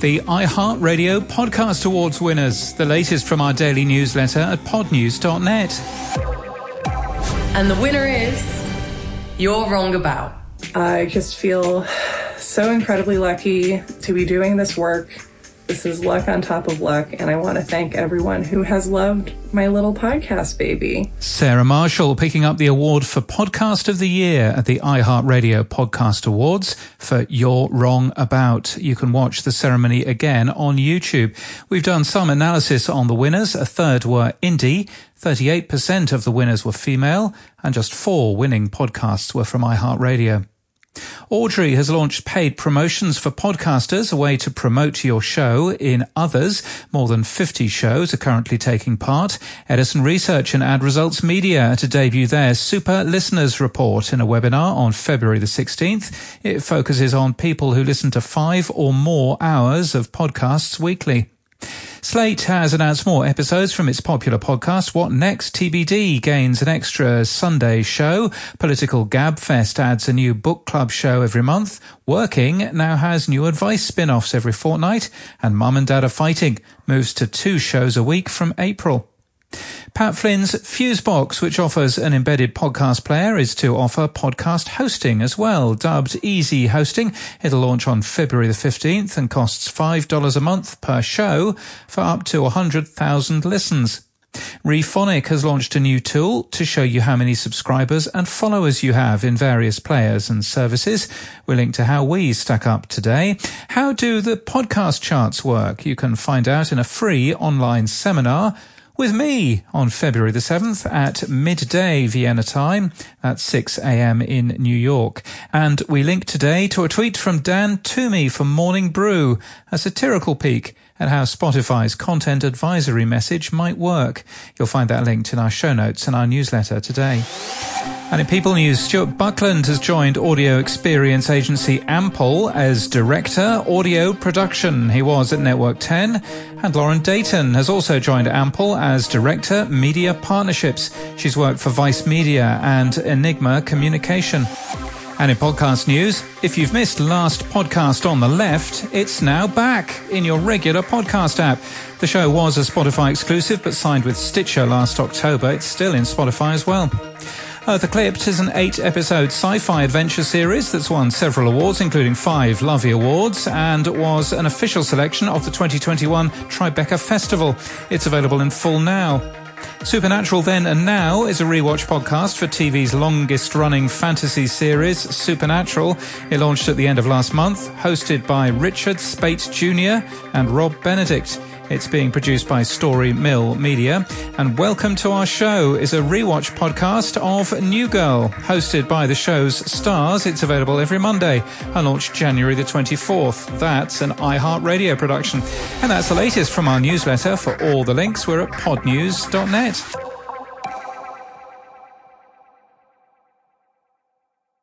the iHeartRadio Podcast Awards winners, the latest from our daily newsletter at podnews.net. And the winner is You're Wrong About. I just feel so incredibly lucky to be doing this work this is luck on top of luck, and I want to thank everyone who has loved my little podcast baby. Sarah Marshall picking up the award for Podcast of the Year at the iHeartRadio Podcast Awards for You're Wrong About. You can watch the ceremony again on YouTube. We've done some analysis on the winners. A third were indie. 38% of the winners were female, and just four winning podcasts were from iHeartRadio. Audry has launched paid promotions for podcasters, a way to promote your show in others. More than 50 shows are currently taking part. Edison Research and Ad Results Media to debut their Super Listeners Report in a webinar on February the 16th. It focuses on people who listen to five or more hours of podcasts weekly. Slate has announced more episodes from its popular podcast, What Next TBD gains an extra Sunday show. Political Gabfest adds a new book club show every month. Working now has new advice spin-offs every fortnight. And Mum and Dad are Fighting moves to two shows a week from April. Pat Flynn's Fusebox, which offers an embedded podcast player, is to offer podcast hosting as well, dubbed Easy Hosting. It'll launch on February the 15th and costs $5 a month per show for up to 100,000 listens. Rephonic has launched a new tool to show you how many subscribers and followers you have in various players and services. We'll link to how we stack up today. How do the podcast charts work? You can find out in a free online seminar with me on February the 7th at midday Vienna time. That's 6 a.m. in New York. And we link today to a tweet from Dan Toomey from Morning Brew, a satirical peek at how Spotify's content advisory message might work. You'll find that linked in our show notes and our newsletter today. And in People News, Stuart Buckland has joined audio experience agency Ample as Director Audio Production. He was at Network 10. And Lauren Dayton has also joined Ample as Director Media Partnerships. She's worked for Vice Media and Enigma Communication. And in podcast news, if you've missed last podcast on the left, it's now back in your regular podcast app. The show was a Spotify exclusive, but signed with Stitcher last October. It's still in Spotify as well. Oh, Earth Eclipsed is an eight episode sci fi adventure series that's won several awards, including five Lovie Awards, and was an official selection of the 2021 Tribeca Festival. It's available in full now. Supernatural Then and Now is a rewatch podcast for TV's longest running fantasy series, Supernatural. It launched at the end of last month, hosted by Richard Speight Jr. and Rob Benedict. It's being produced by Story Mill Media. And Welcome to Our Show is a rewatch podcast of New Girl, hosted by the show's stars. It's available every Monday and launched January the 24th. That's an iHeartRadio production. And that's the latest from our newsletter. For all the links, we're at podnews.net.